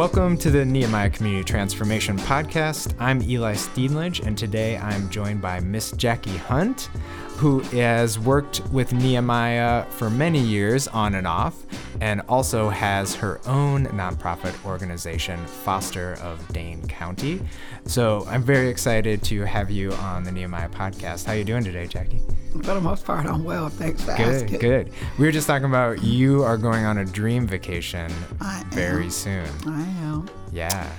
Welcome to the Nehemiah Community Transformation Podcast. I'm Eli Steenledge, and today I'm joined by Miss Jackie Hunt, who has worked with Nehemiah for many years on and off, and also has her own nonprofit organization, Foster of Dane County. So I'm very excited to have you on the Nehemiah podcast. How you doing today, Jackie? For the most part, I'm well. Thanks for Good, asking. good. We were just talking about you are going on a dream vacation I very am. soon. I am. Yeah.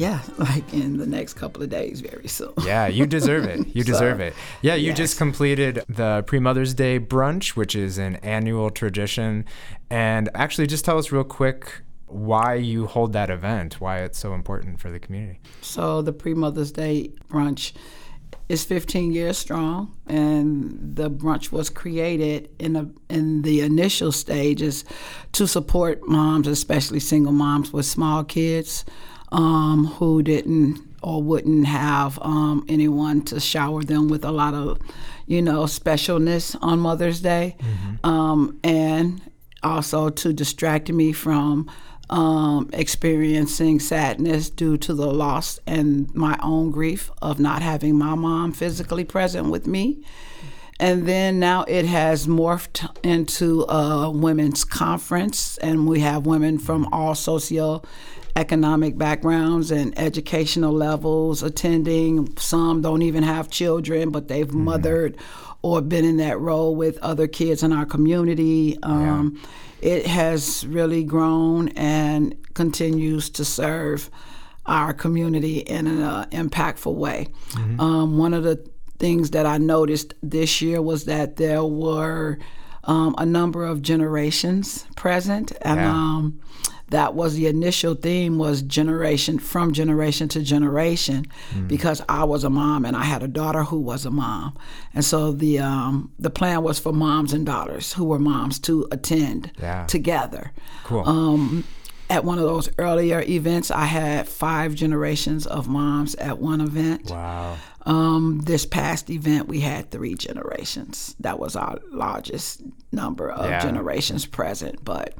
Yeah, like in the next couple of days, very soon. Yeah, you deserve it. You So, deserve it. Yeah, you just completed the pre Mother's Day brunch, which is an annual tradition. And actually, just tell us real quick why you hold that event, why it's so important for the community. So the pre Mother's Day brunch is 15 years strong, and the brunch was created in a, in the initial stages to support moms, especially single moms with small kids, um, who didn't or wouldn't have um, anyone to shower them with a lot of, you know, specialness on Mother's Day, um, and also to distract me from um, experiencing sadness due to the loss and my own grief of not having my mom physically present with me. And then now it has morphed into a women's conference, and we have women from all socio-economic backgrounds and educational levels attending. Some don't even have children, but they've mothered or been in that role with other kids in our community. Um, It has really grown and continues to serve our community in an uh, impactful way. Um, one of the things that I noticed this year was that there were um, a number of generations present, and Yeah. um, that was the initial theme was generation from generation to generation because I was a mom and I had a daughter who was a mom, and so the um, the plan was for moms and daughters who were moms to attend Yeah. together. Cool. Um, at one of those earlier events, I had five generations of moms at one event. wow. Um, this past event, we had three generations. That was our largest number of Yeah. generations present, but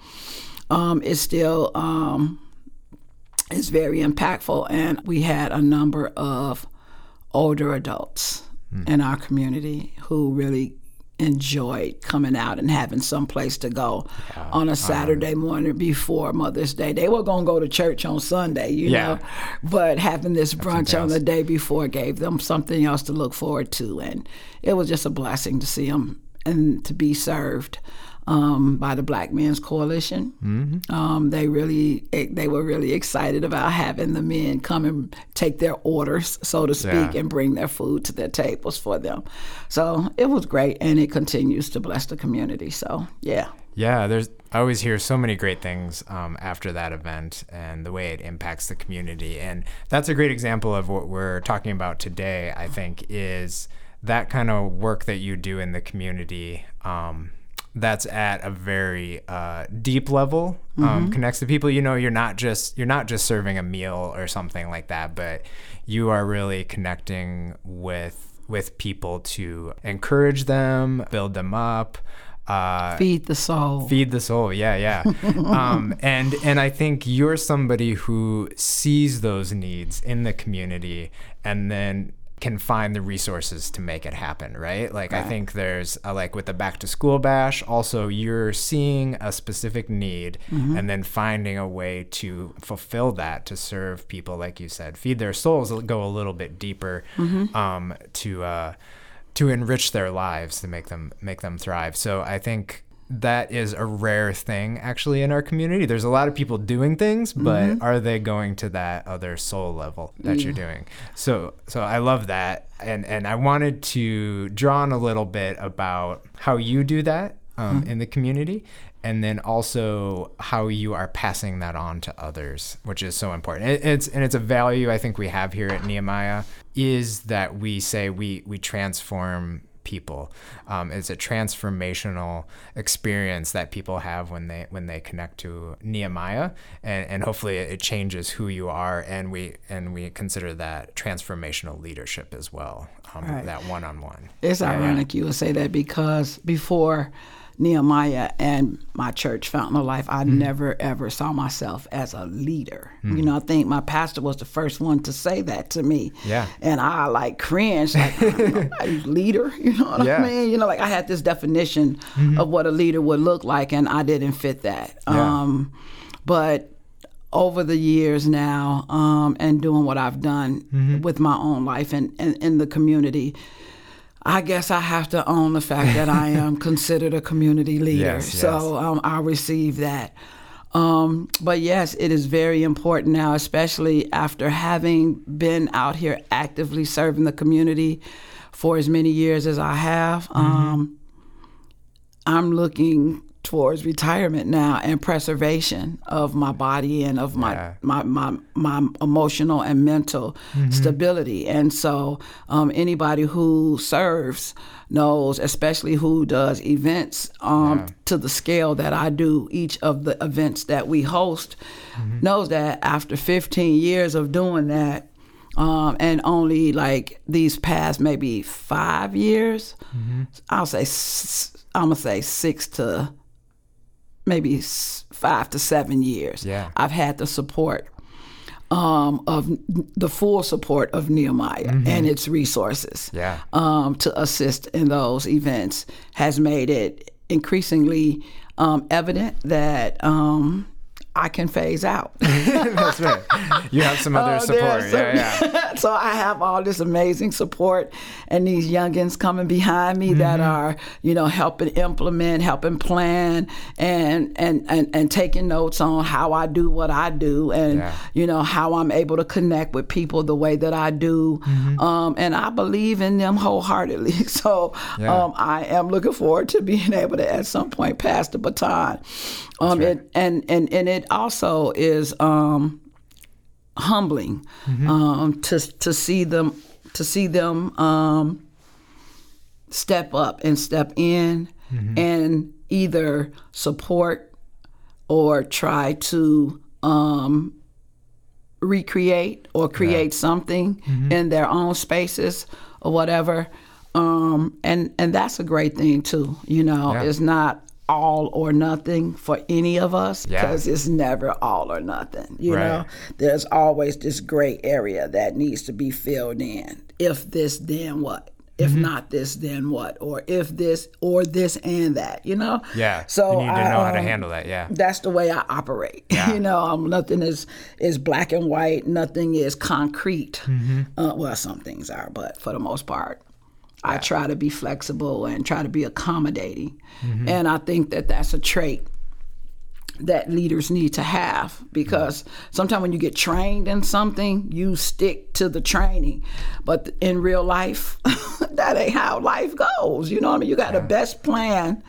um, it's still um, it's very impactful. And we had a number of older adults in our community who really enjoyed coming out and having some place to go on a um, Saturday morning before Mother's Day. They were going to go to church on Sunday, you Yeah. know, but having this brunch on the day before gave them something else to look forward to. And it was just a blessing to see them and to be served. Um, by the Black Men's Coalition, Mm-hmm. um, they really they were really excited about having the men come and take their orders, so to speak, Yeah. and bring their food to their tables for them. So it was great, and it continues to bless the community. So yeah, Yeah, there's. I always hear so many great things um, after that event and the way it impacts the community, and that's a great example of what we're talking about today. I think is that kind of work that you do in the community. Um, that's at a very uh, deep level, um, connects to people. You know, you're not just you're not just serving a meal or something like that, but you are really connecting with with people to encourage them, build them up. Uh, feed the soul. Feed the soul, yeah, yeah. um, and and I think you're somebody who sees those needs in the community and then can find the resources to make it happen, right? Like I think there's uh, like with the back to school bash, also you're seeing a specific need and then finding a way to fulfill that to serve people, like you said, feed their souls, go a little bit deeper um, to. Uh, to enrich their lives to make them make them thrive. So I think that is a rare thing actually in our community. There's a lot of people doing things, but are they going to that other soul level that you're doing? So so I love that and and I wanted to draw on a little bit about how you do that um, in the community and then also how you are passing that on to others, which is so important. It, it's and it's a value I think we have here at Nehemiah is that we say we we transform people. Um, it's a transformational experience that people have when they when they connect to Nehemiah, and, and hopefully it, changes who you are, and we and we consider that transformational leadership as well. Um, Right. That one on one. It's ironic you would say that because before Nehemiah and my church, Fountain of Life, I never ever saw myself as a leader. You know, I think my pastor was the first one to say that to me. Yeah. And I like cringed, like, leader. You know what Yeah. I mean? You know, like I had this definition of what a leader would look like, and I didn't fit that. Yeah. Um, but over the years now, um, and doing what I've done Mm-hmm. with my own life and in the community, I guess I have to own the fact that I am considered a community leader. Yes, yes. So um, I receive that. Um, but yes, it is very important now, especially after having been out here actively serving the community for as many years as I have. Mm-hmm. Um, I'm looking towards retirement now and preservation of my body and of my Yeah. my, my my emotional and mental stability. And so um, anybody who serves knows, especially who does events um, to the scale that I do, each of the events that we host, knows that after 15 years of doing that, um, and only like these past maybe five years, I'll say I'm gonna say six to maybe five to seven years. Yeah. I've had the support um, of the full support of Nehemiah and its resources Yeah. um, to assist in those events has made it increasingly um, evident that um, I can phase out. That's right. You have some other Oh, support. there's Yeah, yeah. so I have all this amazing support and these youngins coming behind me that Mm-hmm. are, you know, helping implement, helping plan and and and, and taking notes on how I do what I do and Yeah. you know how I'm able to connect with people the way that I do. Mm-hmm. Um, and I believe in them wholeheartedly. So Yeah. um, I am looking forward to being able to at some point pass the baton. Um, right. it, and and and it also is um, humbling um, to to see them to see them um, step up and step in and either support or try to um, recreate or create something in their own spaces or whatever. Um, and and that's a great thing too. You know, Yeah. it's not all or nothing for any of us Yeah. because it's never all or nothing. You Right. know, there's always this gray area that needs to be filled in. If this, then what? If Mm-hmm. not this, then what? Or if this, or this and that. You know. Yeah. So you need to I, know how to um, handle that. Yeah. that's the way I operate. Yeah. you know, um, nothing is is black and white. Nothing is concrete. Mm-hmm. Uh, well, some things are, but for the most part, I try to be flexible and try to be accommodating. Mm-hmm. And I think that that's a trait that leaders need to have because sometimes when you get trained in something, you stick to the training. But in real life, that ain't how life goes. You know what I mean? You got the best plan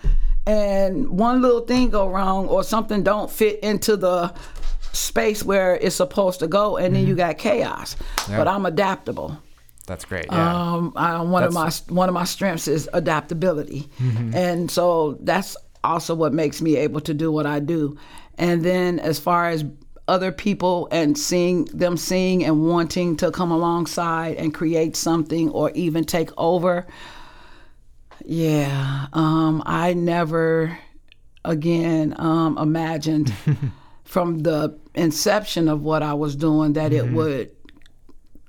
and one little thing go wrong or something don't fit into the space where it's supposed to go and then you got chaos. But I'm adaptable. That's great. Yeah. Um, I, one of my one of my strengths is adaptability, and so that's also what makes me able to do what I do. And then as far as other people and seeing them seeing and wanting to come alongside and create something or even take over, yeah, um, I never again um, imagined from the inception of what I was doing that it would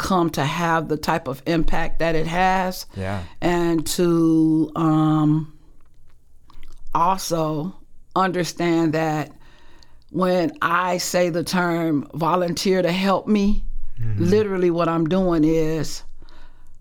come to have the type of impact that it has Yeah. and to um, also understand that when I say the term volunteer to help me, literally what I'm doing is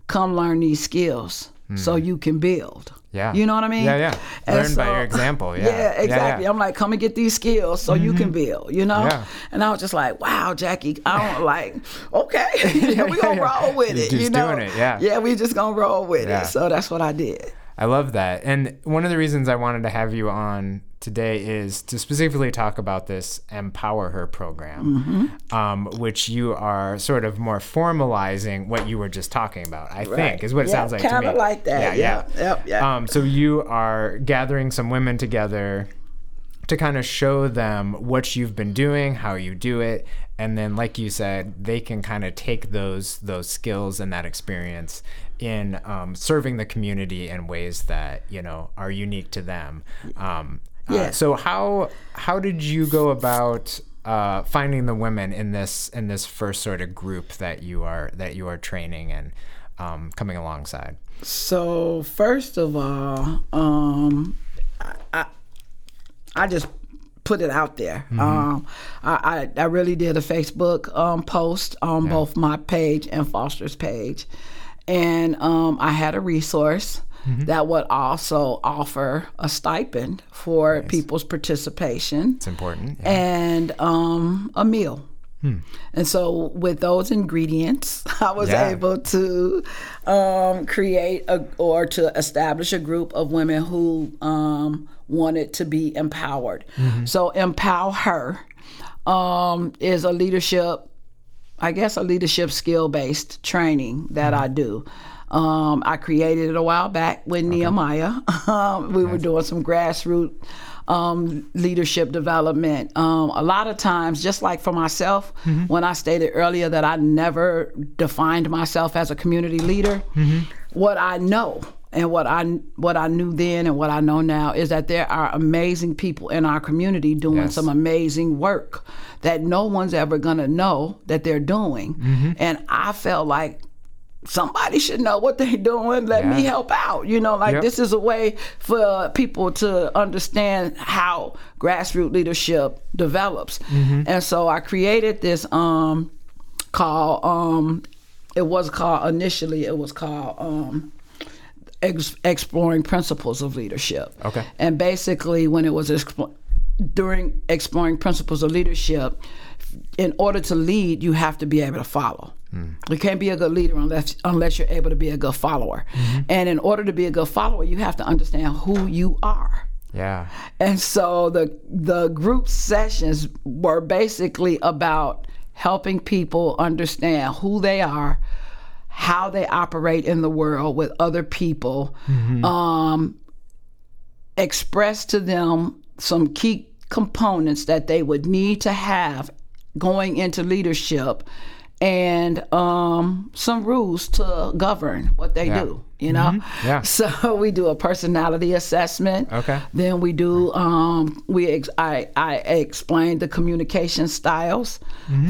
come learn these skills so you can build. Yeah. You know what I mean? Yeah, yeah. And Learn by your example. Yeah. Yeah, Yeah, yeah. Mm-hmm. exactly. I'm like, come and get these skills so you can build, you know? Yeah. And I was just like, wow, Jackie, I don't like, okay, we gonna roll with it. just you know? doing it, yeah. Yeah, we just gonna roll with Yeah. it. So that's what I did. I love that. And one of the reasons I wanted to have you on today is to specifically talk about this EmpowHer program, Mm-hmm. um, which you are sort of more formalizing what you were just talking about, I think, is what it Yeah, sounds like to me. kinda like that. Yeah, Yeah, yep, yeah. Um, so you are gathering some women together to kind of show them what you've been doing, how you do it, and then like you said, they can kind of take those those skills and that experience in um, serving the community in ways that you know are unique to them. Um, uh, Yeah. so how how did you go about uh, finding the women in this in this first sort of group that you are that you are training and um, coming alongside? So first of all, um, I, I, I just put it out there. Um, I, I, I really did a Facebook um, post on both my page and Foster's page, and um, I had a resource that would also offer a stipend for people's participation It's important. Yeah. and um, a meal. And so, with those ingredients, I was Yeah. able to um, create a, or to establish a group of women who um, wanted to be empowered. So, EmpowHer um, is a leadership, I guess, a leadership skill based training that I do. Um, I created it a while back with Nehemiah. Um, we were doing some grassroots um, leadership development. Um, a lot of times, just like for myself, when I stated earlier that I never defined myself as a community leader, what I know and what I what I knew then and what I know now is that there are amazing people in our community doing Yes. some amazing work that no one's ever gonna know that they're doing. And I felt like somebody should know what they're doing. Let me help out. You know, like Yep. this is a way for people to understand how grassroots leadership develops. And so I created this um called um it was called initially it was called um ex- exploring principles of leadership. Okay. And basically, when it was during exploring principles of leadership, in order to lead, you have to be able to follow. You can't be a good leader unless unless you're able to be a good follower. And in order to be a good follower, you have to understand who you are. yeah. And so the the group sessions were basically about helping people understand who they are, how they operate in the world with other people, um, express to them some key components that they would need to have going into leadership and um, some rules to govern what they Yeah. do you know Yeah. so we do a personality assessment Okay. then we do um, we ex- I, I explain the communication styles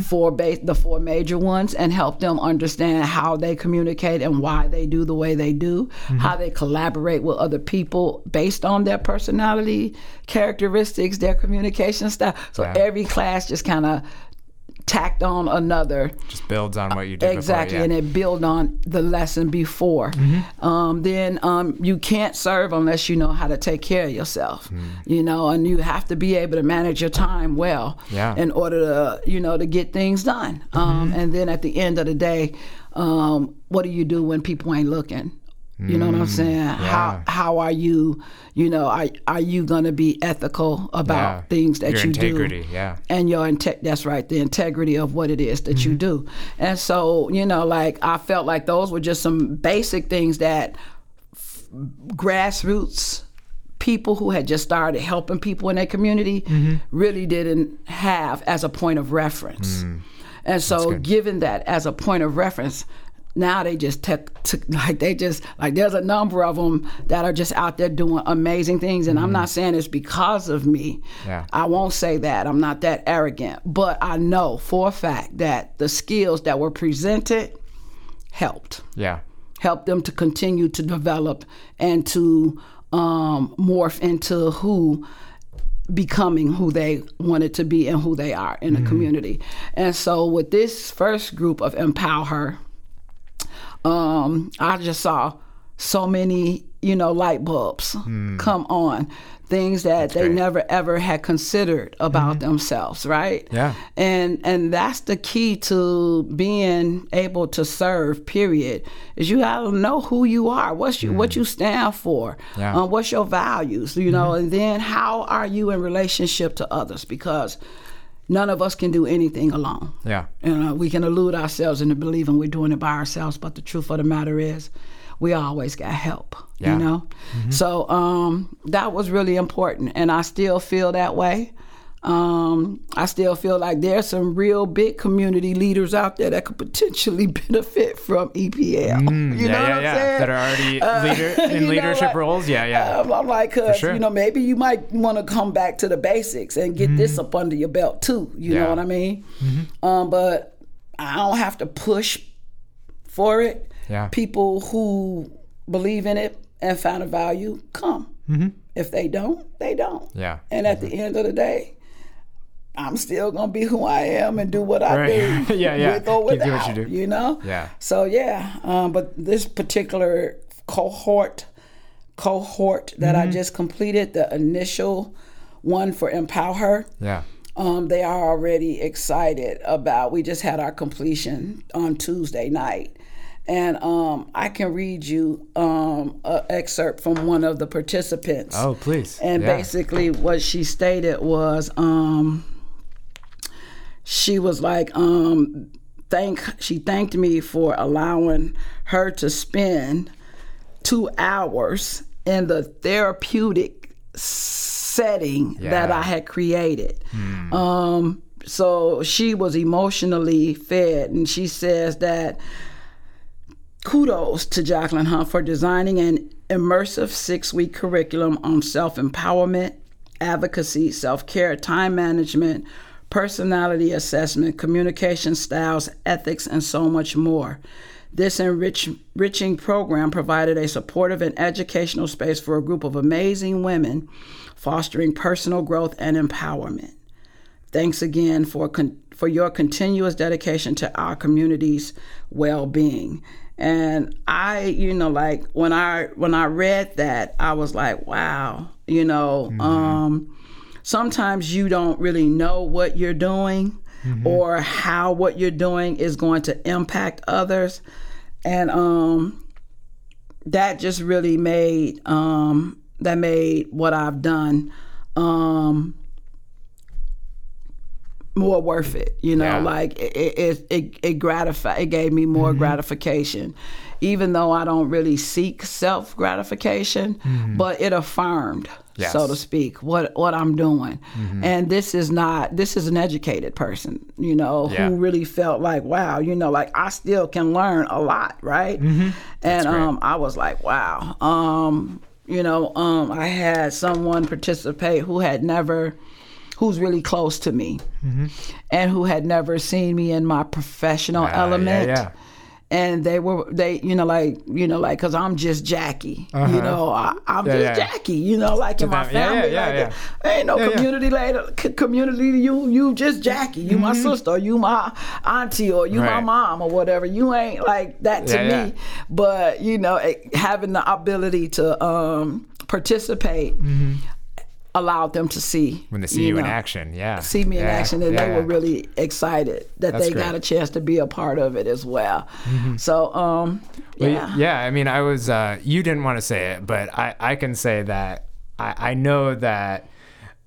for ba- the four major ones and help them understand how they communicate and why they do the way they do how they collaborate with other people based on their personality characteristics their communication style so Yeah. every class just kind of tacked on another. Just builds on what you did exactly before. and it build on the lesson before. Um, then um, you can't serve unless you know how to take care of yourself you know and you have to be able to manage your time well Yeah. in order to you know to get things done. Um, and then at the end of the day um, what do you do when people ain't looking you know what I'm mm. saying? How how are you? You know, are are you gonna be ethical about Yeah. things that Your you integrity, do? yeah. and your inte- that's right the integrity of what it is that you mm-hmm. do and so you know like i felt like those were just some basic things that f- grassroots people who had just started helping people in their community mm-hmm. really didn't have as a point of reference mm. and so given that as a point of reference now they just took, took like they just like there's a number of them that are just out there doing amazing things and i'm not saying it's because of me Yeah. I won't say that. I'm not that arrogant. But I know for a fact that the skills that were presented helped. Yeah. Helped them to continue to develop and to um, morph into who becoming who they wanted to be and who they are in the community. And so with this first group of EmpowHer, um, I just saw so many, you know, light bulbs come on, things that they great. never ever had considered about themselves, right? Yeah. And and that's the key to being able to serve. Period. Is you gotta know who you are, what's you what you stand for, Yeah. um, what's your values, you know, and then how are you in relationship to others? Because none of us can do anything alone. Yeah. And know, we can elude ourselves into believing we're doing it by ourselves, but the truth of the matter is, we always got help. Yeah. You know, so um, that was really important, and I still feel that way. Um, I still feel like there's some real big community leaders out there that could potentially benefit from EPL. you Mm, yeah, know yeah, what I'm yeah. saying? That are already Uh, leader in you know, leadership like, roles. Yeah, yeah. um, I'm like, cause sure. you know, maybe you might want to come back to the basics and get this up under your belt too. You Mm-hmm. Mm-hmm. know what I mean? Um, but I don't have to push for it. Yeah. People who believe in it and find a value come. If they don't, they don't. Mm-hmm. Yeah. And at the end of the day, I'm still gonna be who I am and do what I Right. do. Yeah, yeah. With or Keep doing what without. you do. You know. Yeah. So yeah, um, but this particular cohort cohort that Mm-hmm. I just completed, the initial one for EmpowHer, Yeah. um, they are already excited about. We just had our completion on Tuesday night. And um, I can read you um, an excerpt from one of the participants. Oh, please. And Yeah. basically, what she stated was, um, she was like, um, thank she thanked me for allowing her to spend two hours in the therapeutic setting that I had created. Um, so she was emotionally fed, and she says that kudos to Jacqueline Hunt for designing an immersive six week curriculum on self empowerment, advocacy, self care, time management, personality assessment, communication styles, ethics, and so much more. This enrich, enriching program provided a supportive and educational space for a group of amazing women fostering personal growth and empowerment. Thanks again for con- for your continuous dedication to our community's well-being. And I, you know, like when I when I read that, I was like, wow, you know, um, sometimes you don't really know what you're doing or how what you're doing is going to impact others. And um, that just really made um, that made what I've done um, more worth it. You know, Yeah. like it it it, it gratify it gave me more gratification, even though I don't really seek self gratification, but it affirmed. Yes. So to speak, what what I'm doing, and this is not this is an educated person, you know, Yeah. who really felt like, wow, you know, like I still can learn a lot, right? And um, I was like, wow, um, you know, um, I had someone participate who had never, who's really close to me, and who had never seen me in my professional yeah, element. yeah. And they were they you know like you know like because I'm just Jackie you know I, I'm Uh-huh. Yeah, just yeah. Jackie you know like in my yeah, family yeah, like yeah, ain't no Yeah, yeah. community later c- community you you just Jackie you my sister or you my auntie or you my Mm-hmm. Mom or whatever you ain't like that to Yeah, me yeah. but you know it- having the ability to um, participate allowed them to see Mm-hmm. when they see you, in know, action. Yeah. see me in action and yeah, they yeah. were really excited that That's they great. Mm-hmm. got a chance to be a part of it as well so um Well, yeah yeah. I mean, I was. Uh, you didn't want to say it, but I, I can say that I, I know that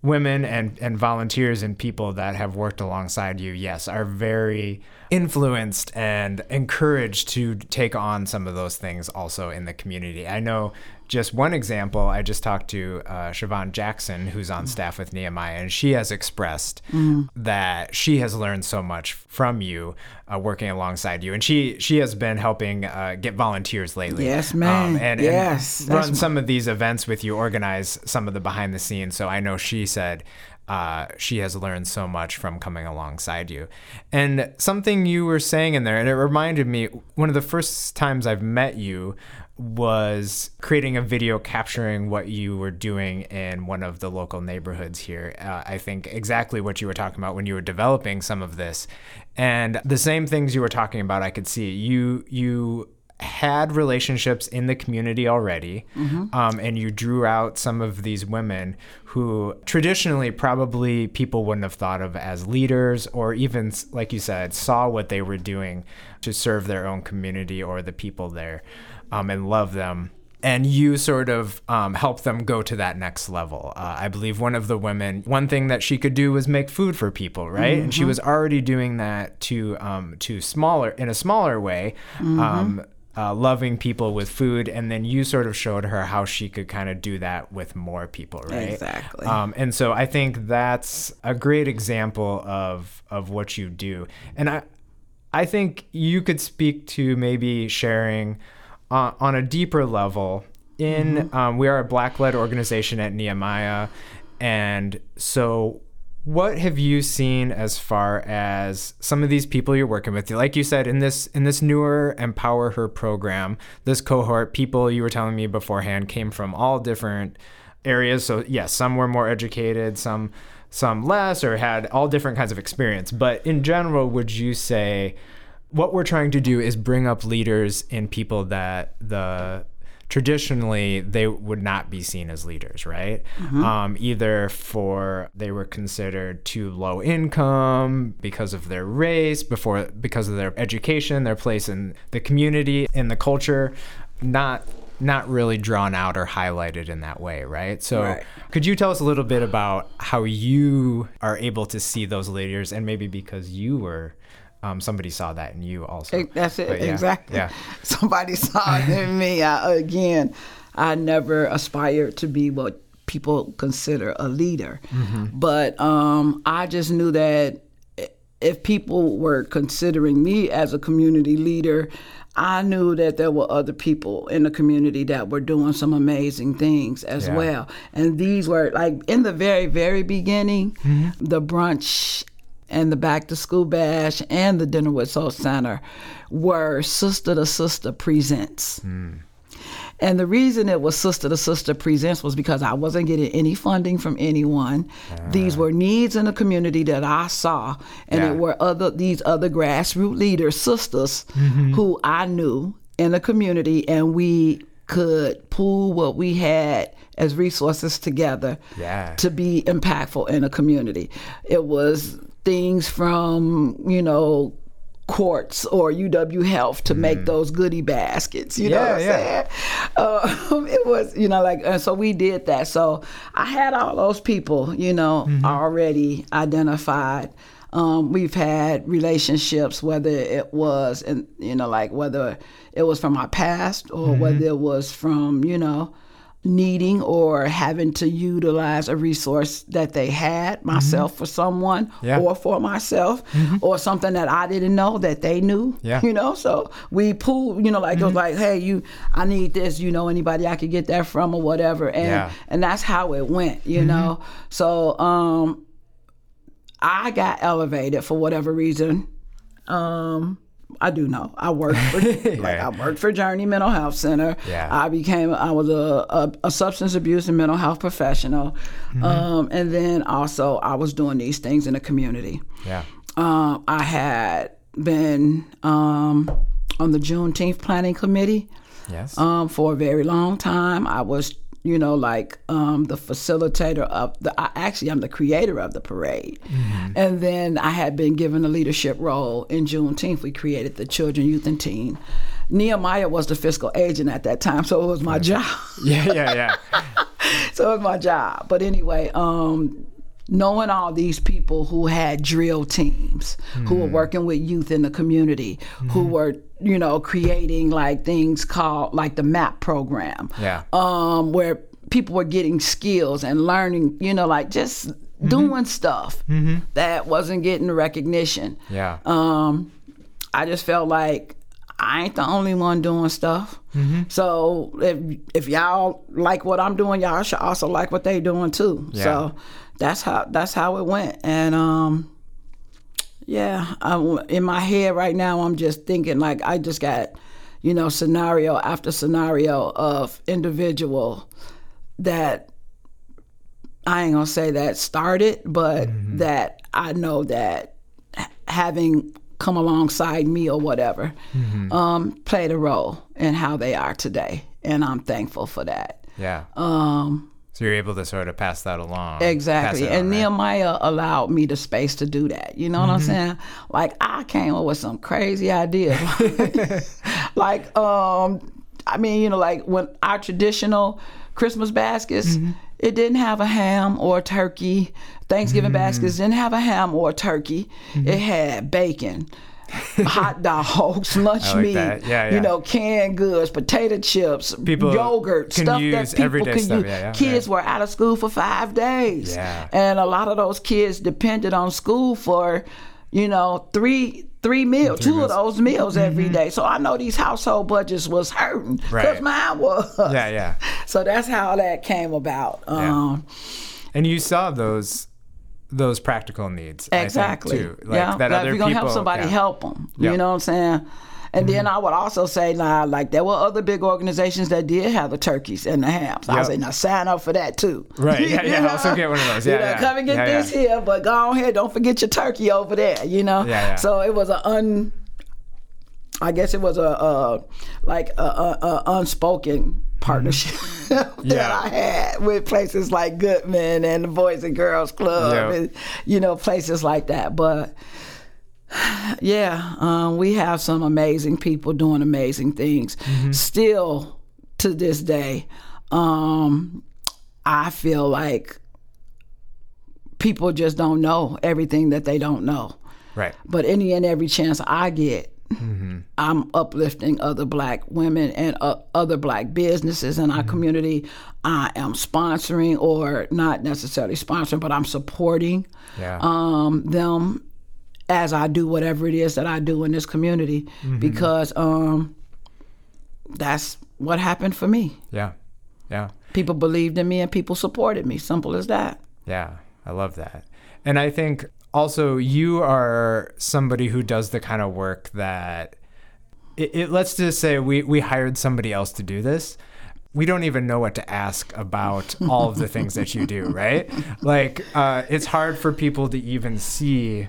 women and and volunteers and people that have worked alongside you, yes, are very influenced and encouraged to take on some of those things also in the community. I know just one example, I just talked to uh, Siobhan Jackson, who's on staff with Nehemiah, and she has expressed that she has learned so much from you uh, working alongside you. And she, she has been helping uh, get volunteers lately. Yes, ma'am. and, Yes, and run some of these events with you, organize some of the behind the scenes. So I know she said uh, she has learned so much from coming alongside you. And something you were saying in there, and it reminded me one of the first times I've met you was creating a video capturing what you were doing in one of the local neighborhoods here. Uh, I think exactly what you were talking about when you were developing some of this, and the same things you were talking about. I could see you you had relationships in the community already, um, and you drew out some of these women who traditionally probably people wouldn't have thought of as leaders, or even, like you said, saw what they were doing to serve their own community or the people there um, and love them. And you sort of um, help them go to that next level. Uh, I believe one of the women, one thing that she could do was make food for people, right? And she was already doing that to um, to smaller in a smaller way. Um, uh, loving people with food, and then you sort of showed her how she could kind of do that with more people, right? Exactly. Um, and so I think that's a great example of of what you do, and I I think you could speak to maybe sharing uh, on a deeper level. In Mm-hmm. um, we are a black led organization at Nehemiah, and so what have you seen as far as some of these people you're working with like you said in this in this newer empower her program this cohort people you were telling me beforehand came from all different areas so yes some were more educated some some less or had all different kinds of experience but in general would you say what we're trying to do is bring up leaders in people that the traditionally they would not be seen as leaders, right? Um, either for they were considered too low income because of their race, before because of their education, their place in the community, in the culture, not not really drawn out or highlighted in that way, right? So, Right. could you tell us a little bit about how you are able to see those leaders, and maybe because you were um, somebody saw that in you also. That's it, yeah, exactly. Yeah. Somebody saw it in me. I, again, I never aspired to be what people consider a leader, Mm-hmm. but um, I just knew that if people were considering me as a community leader, I knew that there were other people in the community that were doing some amazing things as Yeah. well. And these were like in the very, very beginning, Mm-hmm. the brunch and the back to school bash and the dinner with soul center were sister to sister presents hmm. and the reason it was sister to sister presents was because i wasn't getting any funding from anyone ah. these were needs in the community that i saw and Yeah. it were other these other grassroots leaders sisters mm-hmm. who i knew in the community and we could pool what we had as resources together Yeah. to be impactful in a community. It was things from, you know, Quartz or UW Health to make those goodie baskets. You know Mm. Yeah, what I'm yeah. saying? Um, it was, you know, like, and so we did that. So I had all those people, you know, Mm-hmm. already identified. Um, we've had relationships, whether it was, and you know, like whether it was from our past or Mm-hmm. whether it was from, you know, needing or having to utilize a resource that they had myself for someone Mm-hmm. Yeah. Mm-hmm. or for myself or something that I didn't know that they knew. Yeah. Mm-hmm. You know, so we pool, you know, like it was like, hey, you I need this, you know, anybody I could get that from or whatever. And Yeah. Mm-hmm. and that's how it went, you know. So um I got elevated for whatever reason. Um I do know. I worked for like I worked for Journey Mental Health Center. Yeah. I became I was a, a, a substance abuse and mental health professional. Um, and then also I was doing these things in the community. Yeah. Um, I had been um, on the Juneteenth planning committee Yes. um, for a very long time. I was, you know, like um, the facilitator of the. I, actually, I'm the creator of the parade, and then I had been given a leadership role in Juneteenth. We created the Children, Youth, and Teen. Nehemiah was the fiscal agent at that time, so it was my job. yeah. Yeah. Yeah. so it was my job. But anyway, um, knowing all these people who had drill teams, who were working with youth in the community, who were, you know, creating like things called like the MAP program. Yeah. Um, where people were getting skills and learning, you know, like just doing stuff that wasn't getting recognition. Yeah. Um, I just felt like I ain't the only one doing stuff. So if if y'all like what I'm doing, y'all should also like what they doing too. Yeah. So that's how that's how it went. And um, yeah, I'm, in my head right now, I'm just thinking like I just got, you know, scenario after scenario of individual that I ain't gonna say that started, but that I know that having come alongside me or whatever um, played a role in how they are today, and I'm thankful for that. Yeah. Um, so you're able to sort of pass that along. exactly, and on, right? Nehemiah allowed me the space to do that. You know what I'm mm-hmm. saying? Like I came up with some crazy ideas, like um, I mean, you know, like when our traditional Christmas baskets. Mm-hmm. It didn't have a ham or a turkey. Thanksgiving mm. baskets didn't have a ham or a turkey. Mm-hmm. It had bacon, hot dogs, lunch like meat. Yeah, yeah. you know, canned goods, potato chips, People yogurt, stuff that people can stuff. use. Yeah, kids were out of school for five days, and a lot of those kids depended on school for, you know, three three meals, two of those meals every day. So I know these household budgets was hurting because Mm-hmm. Right. mine was. Yeah, yeah. So that's how that came about. Um, And you saw those those practical needs. I think, Exactly. too. Like yeah. that other if you're gonna people, help somebody, yeah. help them. Yeah. You know what I'm saying? And mm-hmm. then I would also say, now, like there were other big organizations that did have the turkeys and the hams. I Yep. say, now sign up for that too. Right, yeah, yeah, know? also get one of those. you Yeah, know, yeah. come and get Yeah, this here, but go on here. Don't forget your turkey over there. You know. Yeah, yeah. So it was a un. I guess it was a, a like a, a, a unspoken partnership that. Yeah. I had with places like Goodman and the Boys and Girls Club, Yeah. and you know places like that. But yeah, um, we have some amazing people doing amazing things. Mm-hmm. Still to this day, um, I feel like people just don't know everything that they don't know. Right. But any and every chance I get, I'm uplifting other black women and uh, other black businesses in our community. I am sponsoring, or not necessarily sponsoring, but I'm supporting Yeah. um, them as I do whatever it is that I do in this community because um, that's what happened for me. yeah. Yeah. People believed in me and people supported me. Simple as that. Yeah, I love that. And I think also you are somebody who does the kind of work that it, it let's just say we we hired somebody else to do this. We don't even know what to ask about all of the things that you do, right? Like uh, it's hard for people to even see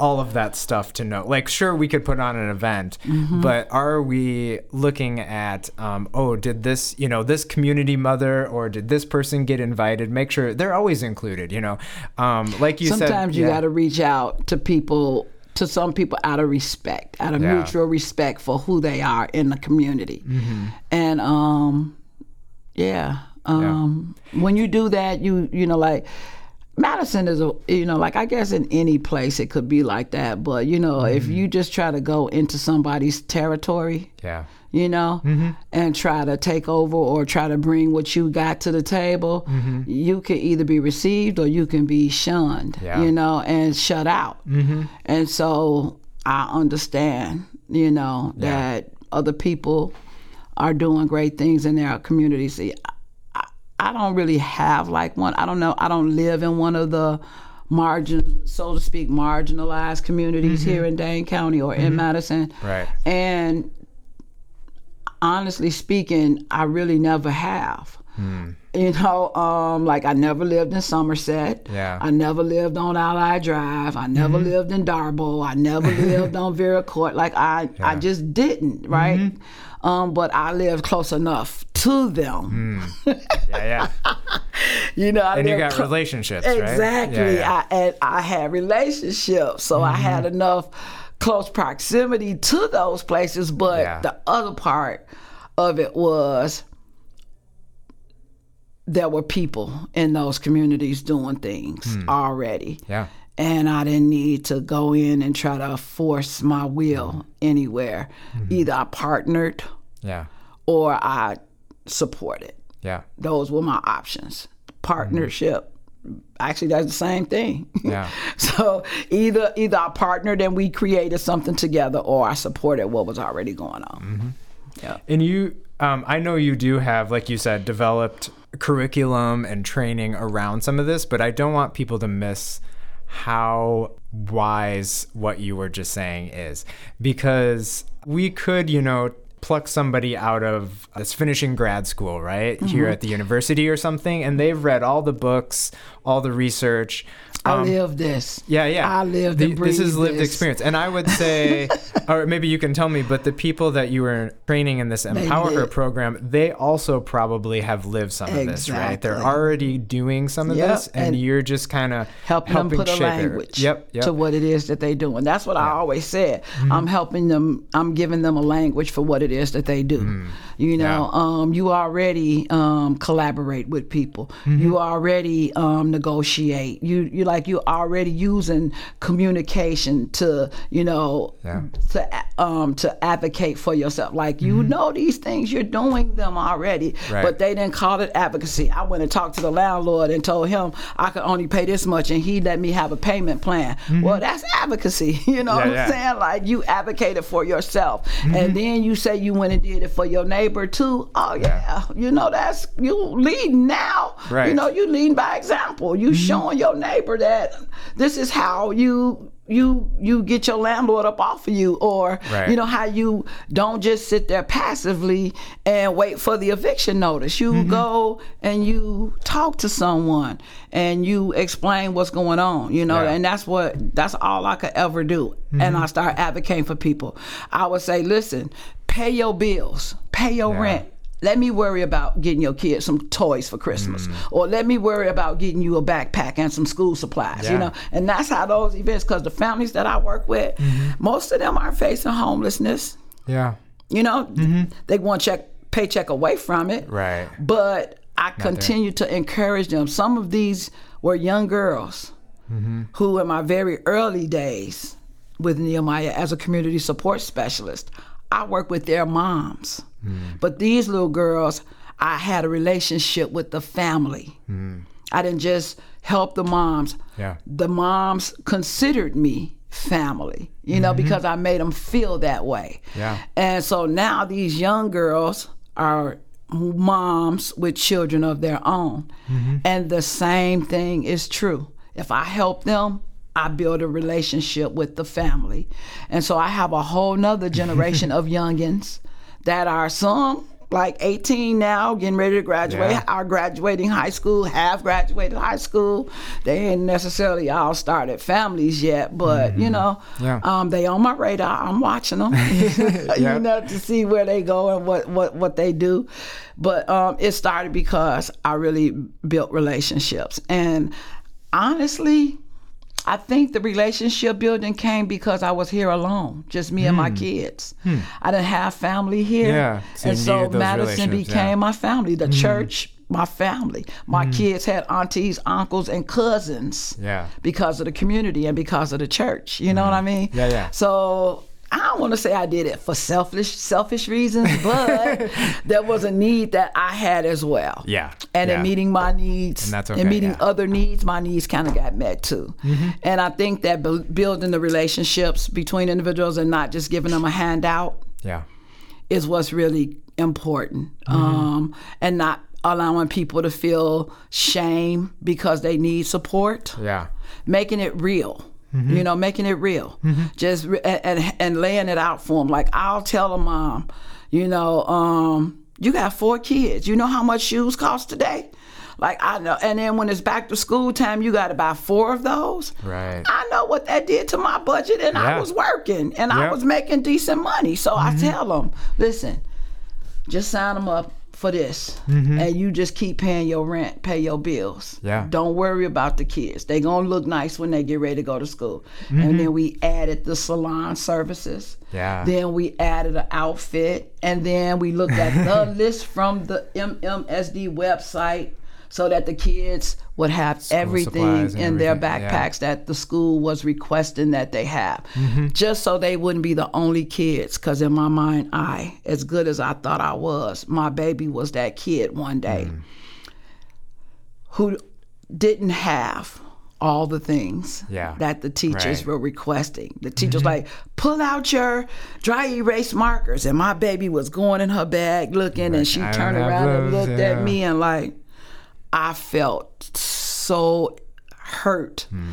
all of that stuff to know. Like, sure, we could put on an event, but are we looking at, um, oh, did this, you know, this community mother or did this person get invited? Make sure they're always included, you know. Um, like you said, Sometimes you yeah. got to reach out to people, to some people out of respect, out of Yeah. mutual respect for who they are in the community. Mm-hmm. And um, yeah, um, when you do that, you you know like. Madison is a you know like I guess in any place it could be like that, but you know if Mm-hmm. you just try to go into somebody's territory, Yeah. you know, Mm-hmm. and try to take over or try to bring what you got to the table, Mm-hmm. you can either be received or you can be shunned, Yeah. you know, and shut out. Mm-hmm. And so I understand, you know, that other people are doing great things in their communities. I, don't really have like one. I don't know. I don't live in one of the margin, so to speak, marginalized communities mm-hmm. here in Dane County or in mm-hmm. Madison. Right. And honestly speaking, I really never have. Hmm. You know, um, like I never lived in Somerset. Yeah. I never lived on Allied Drive. I never mm-hmm. lived in Darbo. I never lived on Vera Court. Like I, I just didn't, right? Um, but I lived close enough to them. Yeah, yeah. You know, I And you got relationships, right? Exactly. Yeah, yeah. I and I had relationships, so I had Mm-hmm. enough close proximity to those places. But Yeah. the other part of it was there were people in those communities doing things already. Hmm. Yeah. And I didn't need to go in and try to force my will anywhere. Mm-hmm. Either I partnered Yeah. or I supported Yeah. those were my options. Partnership. Actually, that's the same thing. Yeah. so either either I partnered and we created something together, or I supported what was already going on. Yeah. And you, um, I know you do have, like you said, developed curriculum and training around some of this, but I don't want people to miss how wise what you were just saying is. Because we could, you know, pluck somebody out of that's finishing grad school, right? Here mm-hmm. at the university or something, and they've read all the books, all the research. I Um, live this. yeah, yeah. I lived The- This is lived this. experience. And I would say, or maybe you can tell me, but the people that you were training in this EmpowHer program, they also probably have lived some of this, right? They're already doing some of Yep, this, and, and you're just kind of helping, them put shape it. language Yep, yep. to what it is that they do. And that's what I always said. I'm helping them, I'm giving them a language for what it is that they do. You know, um, you already um, collaborate with people. You already um, negotiate. You you like you're already using communication to, you know, Yeah. to um to advocate for yourself. Like you know these things, you're doing them already, Mm-hmm. Right. but they didn't call it advocacy. I went and talked to the landlord and told him I could only pay this much, and he let me have a payment plan. Well, that's advocacy. You know Mm-hmm. Yeah, what I'm yeah. Mm-hmm. saying? Like you advocated for yourself, and then you say you went and did it for your neighbor too. Oh yeah, you know that's you lead now. You Right. Mm-hmm. know you lead by example. You showing your neighbor that this is how you you you get your landlord up off of you, or Right. you know how you don't just sit there passively and wait for the eviction notice. You Mm-hmm. go and you talk to someone and you explain what's going on. You know, Yeah. and that's what that's all I could ever do. And I start advocating for people. I would say, listen, pay your bills, pay your Yeah. rent. Let me worry about getting your kids some toys for Christmas, Mm. or let me worry about getting you a backpack and some school supplies. You know, and that's how those events. Because the families that I work with, Mm-hmm. most of them are facing homelessness. Yeah. You know, they want check paycheck away from it. Mm-hmm. Right. But I continue to encourage them. Some of these were young girls Mm-hmm. who, in my very early days with Nehemiah as a community support specialist, I worked with their moms. Mm. But these little girls, I had a relationship with the family. I didn't just help the moms. Mm. Yeah. The moms considered me family, you know, because I made them feel that way. Mm-hmm. Yeah. And so now these young girls are moms with children of their own. Mm-hmm. And the same thing is true. If I help them, I build a relationship with the family. And so I have a whole nother generation of youngins that are some like 18 now, getting ready to graduate, Yeah. are graduating high school, have graduated high school. They ain't necessarily all started families yet, but you know, Mm-hmm. Yeah. um, they on my radar. I'm watching them, Yeah. you know, to see where they go and what what what they do. But um, it started because I really built relationships, and honestly, I think the relationship building came because I was here alone, just me and my kids. I didn't have family here, Hmm. Yeah, so and so Madison became yeah. Hmm. my family. The church, my family. My kids had aunties, uncles, and cousins Yeah. because of the community and because of the church. You know what I mean? Yeah, yeah. So I don't want to say I did it for selfish selfish reasons, but there was a need that I had as well. Yeah, And yeah. in meeting my needs And that's and meeting yeah. Mm-hmm. other needs, my needs kind of got met too. And I think that bu- building the relationships between individuals and not just giving them a handout Yeah. is what's really important. Mm-hmm. Um, and not allowing people to feel shame because they need support Yeah. making it real. Mm-hmm. You know, making it real. Just re- and, and laying it out for them. Like I'll tell a mom, you know, um, you got four kids. You know how much shoes cost today? Like I know. And then when it's back to school time, you got to buy four of those. Right. I know what that did to my budget, and I was working, and I was making decent money. So I tell them, listen, just sign them up for this, mm-hmm. and you just keep paying your rent, pay your bills. Yeah. Don't worry about the kids. They gonna look nice when they get ready to go to school. And mm-hmm. then we added the salon services. Yeah. Then we added an outfit, and then we looked at the list from the MMSD website. So that the kids would have everything supplies and in their everything, yeah. backpacks that the school was requesting that they have, Mm-hmm. just so they wouldn't be the only kids. Because in my mind, I, as good as I thought I was, my baby was that kid one day Mm. who didn't have all the things Yeah. that the teachers Right. Mm-hmm. were requesting. The teachers like, pull out your dry erase markers, and my baby was going in her bag looking, and she I turned around and looked yeah. at me and like, I felt so hurt Hmm.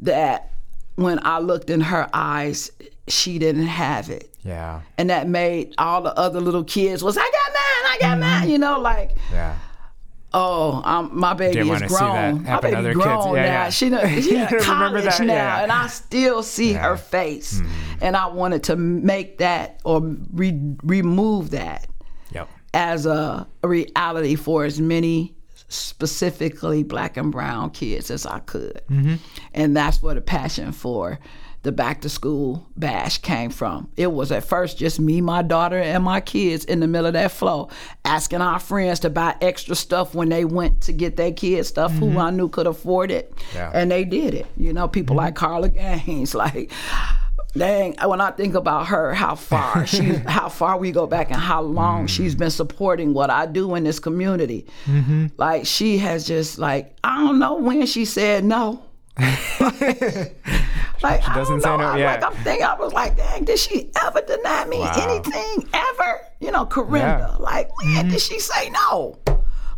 that when I looked in her eyes, she didn't have it. Yeah. And that made all the other little kids was, I got mine, I got Mm-hmm. mine, you know, like, Yeah. oh, um, my baby Didn't is wanna see that grown. My baby kids. grown Yeah, now. yeah. She she in remember college that? now, Yeah. and I still see her face. And I wanted to make that or re- remove that Yep. as a reality for as many specifically black and brown kids as I could. Mm-hmm. And that's where the passion for the back to school bash came from. It was at first just me, my daughter, and my kids in the middle of that flow, asking our friends to buy extra stuff when they went to get their kids stuff who mm-hmm. I knew could afford it. Yeah. And they did it. You know, people mm-hmm. like Carla Gaines, like dang when i think about her how far she how far we go back and how long mm. she's been supporting what i do in this community. Mm-hmm. Like she has just like i don't know when she said no. Like I doesn't don't say know. no, I, yeah. like i'm thinking i was like dang did she ever deny me Wow. anything ever? You know corinda Yeah. like when mm-hmm. did she say no?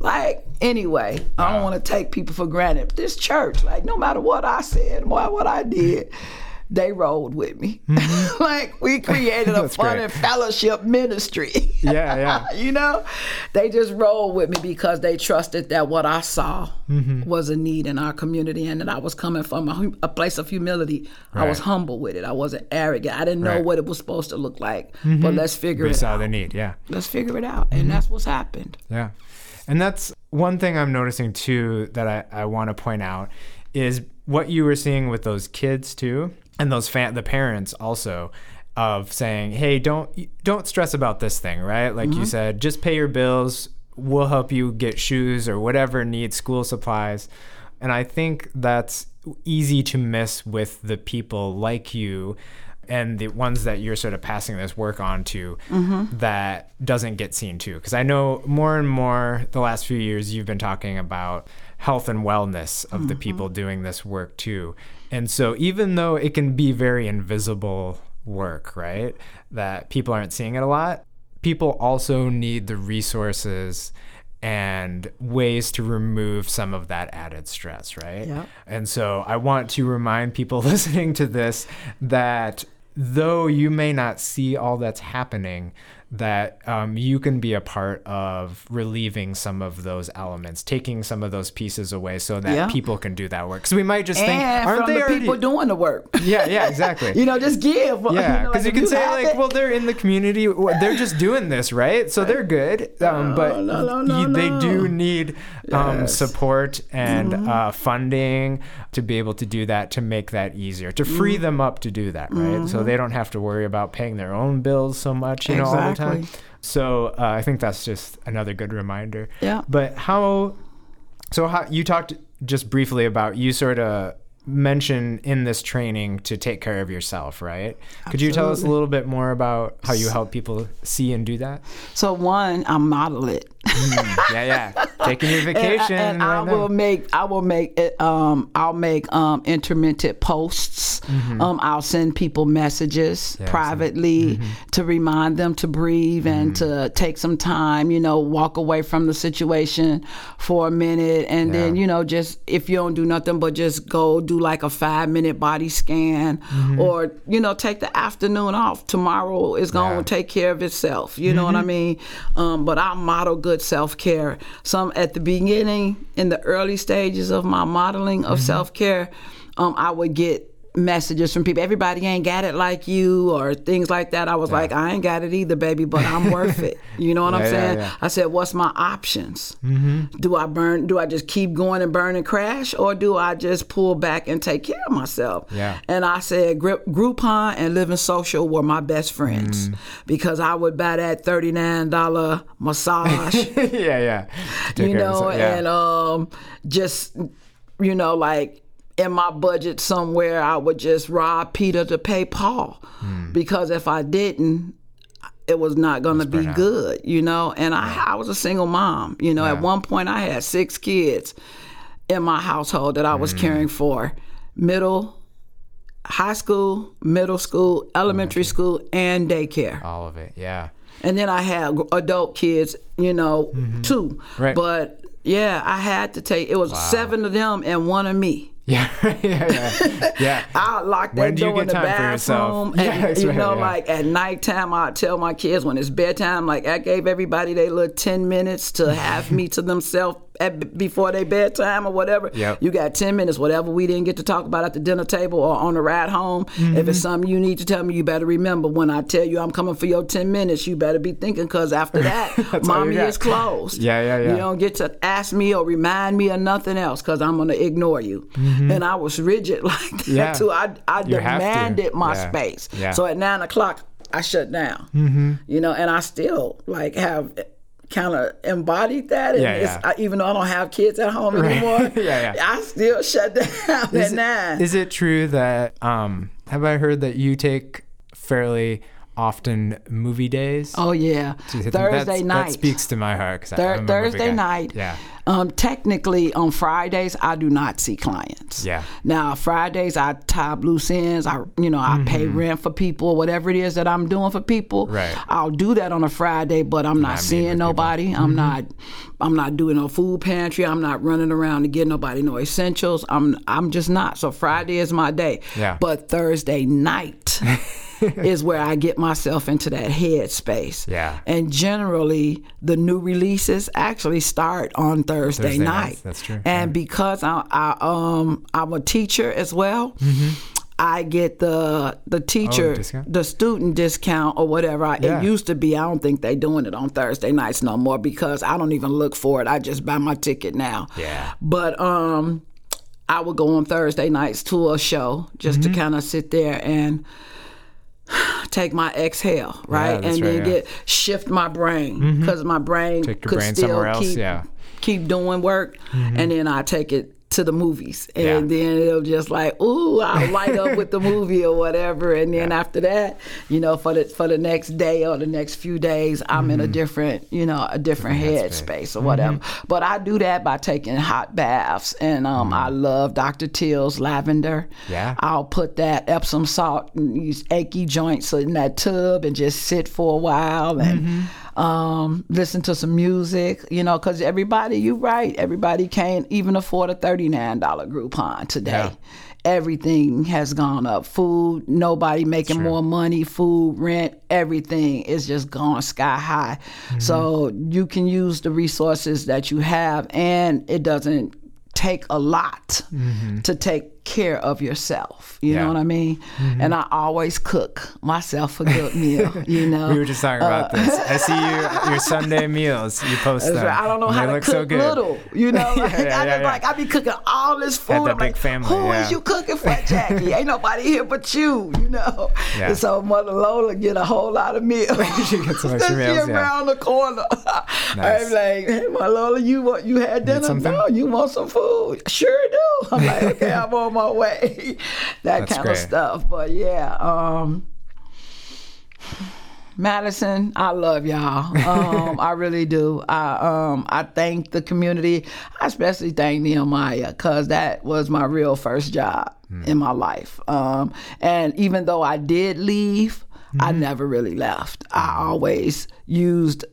Like anyway i don't want to take people for granted. This church like no matter what i said what i did they rolled with me like we created a Mm-hmm. Fun great. and fellowship ministry Yeah, yeah. you know they just rolled with me because they trusted that what i saw Mm-hmm. was a need in our community and that i was coming from a, a place of humility i was humble with it i wasn't arrogant i didn't know Right. Mm-hmm. what it was supposed to look like but let's figure We it saw out the need. Yeah. let's figure it out and that's what's happened Yeah. And that's one thing I'm noticing too that I, I want to point out is what you were seeing with those kids too and those fan the parents also of saying, "Hey, don't don't stress about this thing, right? Like you mm-hmm. said, just pay your bills. We'll help you get shoes or whatever needs school supplies." And I think that's easy to miss with the people like you and the ones that you're sort of passing this work on to mm-hmm. that doesn't get seen too. Because I know more and more the last few years you've been talking about health and wellness of the mm-hmm. people doing this work too. And so even though it can be very invisible work, right, that people aren't seeing it a lot, people also need the resources and ways to remove some of that added stress, right? Yep. And so I want to remind people listening to this that though you may not see all that's happening, that um, you can be a part of relieving some of those elements, taking some of those pieces away so that Yeah. people can do that work. So we might just think, and aren't from they the already? people doing the work yeah, yeah, exactly. you know just give Yeah, you, know, because like, you can say like, it- well, they're in the community, they're just doing this, right? So they're good, um, but no, no, no, you- they do need um, Yes. support and Mm-hmm. uh, funding to be able to do that, to make that easier, to free Mm-hmm. them up to do that, right? So they don't have to worry about paying their own bills so much, you know, all the time. Exactly. So uh, I think that's just another good reminder. Yeah. But how? So how you talked just briefly about you sort of mention in this training to take care of yourself, right? Could you tell us a little bit more about how you help people see and do that? so one i model it yeah, yeah. Taking your vacation. and, I, and right I will now. make I will make it um I'll make um intermittent posts. Um I'll send people messages Mm-hmm. Yeah, Mm-hmm. privately to remind them to breathe and to take some time, you know, walk away from the situation for a minute and then, you know, just if you don't do nothing but just go do like a 5 minute body scan Mm-hmm. or you know, take the afternoon off. Tomorrow is going to Yeah. Mm-hmm. take care of itself, you know what I mean? Um but I model good self-care. Some at the beginning in the early stages of my modeling of self-care, um I would get messages from people everybody ain't got it like you or things like that i was like i ain't got it either baby but i'm worth it you know what i'm Yeah, yeah, saying yeah. i said what's my options do i burn do i just keep going and burn and crash or do i just pull back and take care of myself Yeah. and i said Group- groupon and living social were my best friends Mm. because i would buy that $39 massage yeah, yeah. You know. Yeah. and um, just you know, like in my budget somewhere, I would just rob Peter to pay Paul, Hmm. because if I didn't, it was not going to be out. good, you know. And I, I was a single mom, you know. At one point, I had six kids in my household that I was caring for, middle. High school, middle school, elementary school, and daycare. All of it. Yeah. And then I had adult kids, you know, too. Mm-hmm. Right. But yeah, I had to take. It was seven of them and one of me. Yeah. yeah. Yeah. Yeah. I When that do you door in the time for yourself? bathroom, and you right, know, yeah. like at nighttime, I tell my kids when it's bedtime, like I gave everybody their little ten minutes to have me to themselves at, before their bedtime or whatever. Yep. You got 10 minutes, whatever we didn't get to talk about at the dinner table or on the ride home. Mm-hmm. If it's something you need to tell me, you better remember when I tell you I'm coming for your 10 minutes, you better be thinking because after that, mommy is closed. Yeah, yeah, yeah. You don't get to ask me or remind me of nothing else because I'm going to ignore you. And I was rigid like that Mm-hmm. Yeah. too. I, I You demanded my Yeah. space. Yeah. So at nine o'clock, I shut down. Mm-hmm. You know, and I still like have kind of embodied that. And Yeah, it's, yeah. I, even though I don't have kids at home anymore, Yeah, yeah. I still shut down at Is, nine. is it true that um have I heard that you take fairly often movie days? oh yeah, Do you think Thursday night. That speaks to my heart Thur- I'm a movie Thursday night. Yeah. Um, technically, on Fridays I do not see clients. Yeah. Now Fridays I tie loose ends. I you know I pay rent for people, whatever it is that I'm doing for people. Mm-hmm. Right. I'll do that on a Friday, but I'm not not seeing with people. nobody. Mm-hmm. I'm not. I'm not doing no food pantry. I'm not running around to get nobody no essentials. I'm I'm just not. So Friday is my day. Yeah. But Thursday night. is where I get myself into that headspace. Yeah. And generally, the new releases actually start on Thursday, Thursday night. nights, that's true, And because I, I um I'm a teacher as well. I get the the teacher Mm-hmm. Oh, the student discount or whatever. I, Yeah. It used to be. I don't think they're doing it on Thursday nights no more because I don't even look for it. I just buy my ticket now. Yeah. But um, I would go on Thursday nights to a show just Mm-hmm. to kind of sit there and take my exhale, right, that's and right, then yeah. Mm-hmm. get shift my brain because my brain Take your could brain still somewhere else, keep yeah. Keep doing work, mm-hmm. and then I take it to the movies, and Yeah. then it'll just like, ooh, I'll light up with the movie or whatever, and then after that, you know, for the for the next day or the next few days, I'm in a mm-hmm. different, you know, a different, Different headspace or whatever. Mm-hmm. But I do that by taking hot baths, and um, I love Dr. Teal's lavender. Yeah. I'll put that Epsom salt and these achy joints in that tub and just sit for a while and um, listen to some music, you know, because everybody, you're right, everybody can't even afford a $39 Groupon today. Yeah. Everything has gone up. Food, nobody making true. more money. Food, rent, everything is just gone sky high. Mm-hmm. So you can use the resources that you have, and it doesn't take a lot to take care of yourself. You Mm-hmm. Yeah. Mm-hmm. know what I mean? And I always cook myself a good meal. You know, We were just talking about this. I see you your Sunday meals. You post them. right. I don't know how they to look cook so good. little. You know, like, yeah, I yeah, just yeah. like I be cooking all this food. that I'm big like, family, who is you cooking for, Jackie? Ain't nobody here but you. You know. And so Mother Lola get a whole lot of meals. She gets some extra She meals, yeah. around the corner. Nice. I'm like, hey, my Lola, you want you had dinner? No, you want some food? Sure do. I'm like, okay, I'm on my way. that That's kind great. of stuff. But yeah. um Madison, I love y'all. Um, I really do. I um, I thank the community. I especially thank Nehemiah because that was my real first job in my life. Um, and even though I did leave, I never really left. I always used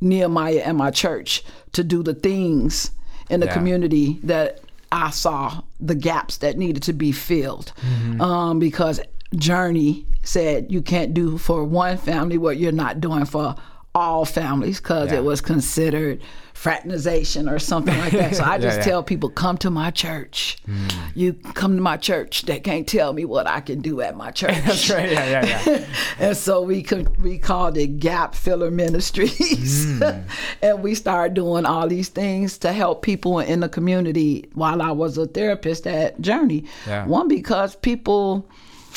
Nehemiah and my church to do the things in the Yeah. community that I saw the gaps that needed to be filled. Um, because Journey said you can't do for one family what you're not doing for all families because Yeah. it was considered fraternization or something like that. So I just yeah. tell people, come to my church. You come to my church. They can't tell me what I can do at my church. That's right. Yeah, yeah, yeah. and so we could we called it Gap Filler Ministries, Mm. and we started doing all these things to help people in the community while I was a therapist at Journey. Yeah. One because people,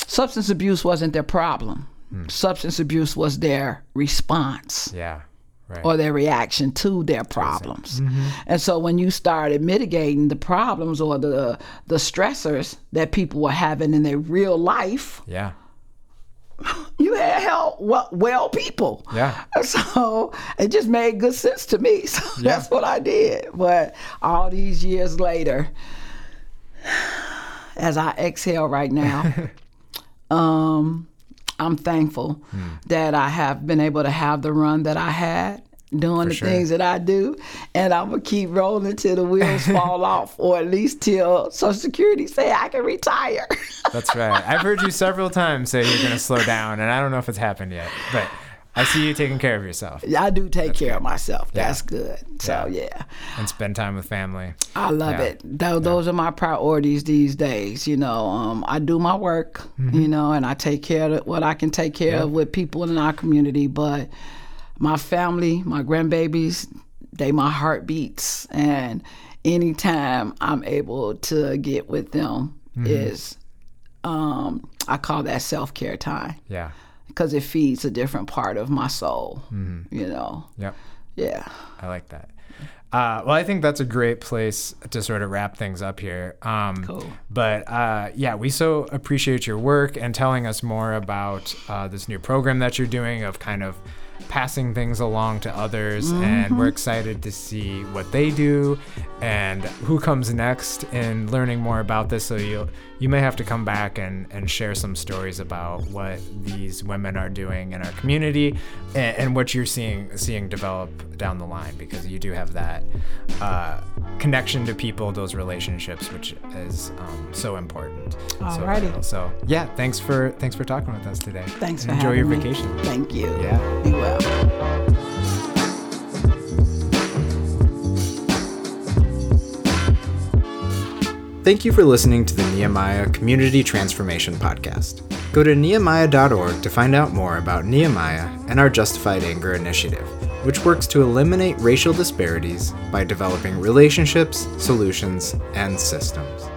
substance abuse wasn't their problem. Substance abuse was their response Yeah. Right. or their reaction to their problems. And so when you started mitigating the problems or the the stressors that people were having in their real life, yeah. you had help well, well people. Yeah. So it just made good sense to me. So that's what I did. But all these years later, as I exhale right now, um, I'm thankful Hmm. that I have been able to have the run that I had. Doing the sure. things that I do, and I'm gonna keep rolling till the wheels fall off, or at least till Social Security say I can retire. That's right. I've heard you several times say you're going to slow down, and I don't know if it's happened yet, but I see you taking care of yourself I do take care of myself. That's good. So yeah. and spend time with family. I love Yeah. it. Tho- those are my priorities these days. You know, um, I do my work, Mm-hmm. you know, and I take care of what I can take care of with people in our community. But my family, my grandbabies, they my heartbeats. And anytime I'm able to get with them Mm-hmm. is, um, I call that self care time Yeah. Because it feeds a different part of my soul. Mm-hmm. You know, Yep. yeah. I like that. Uh, well, I think that's a great place to sort of wrap things up here. Um, Cool. But uh, yeah, we so appreciate your work and telling us more about uh, this new program that you're doing of kind of passing things along to others. And we're excited to see what they do and who comes next in learning more about this. So you you may have to come back and, and share some stories about what these women are doing in our community and, and what you're seeing seeing develop down the line because you do have that uh, connection to people, those relationships, which is um, so important. So Alrighty. vital. So, yeah, thanks for thanks for talking with us today. Thanks for Enjoy your me. vacation. Thank you. Yeah. Be well. Thank you for listening to the Nehemiah Community Transformation Podcast. Go to nehemiah.org to find out more about Nehemiah and our Justified Anger initiative, which works to eliminate racial disparities by developing relationships, solutions, and systems.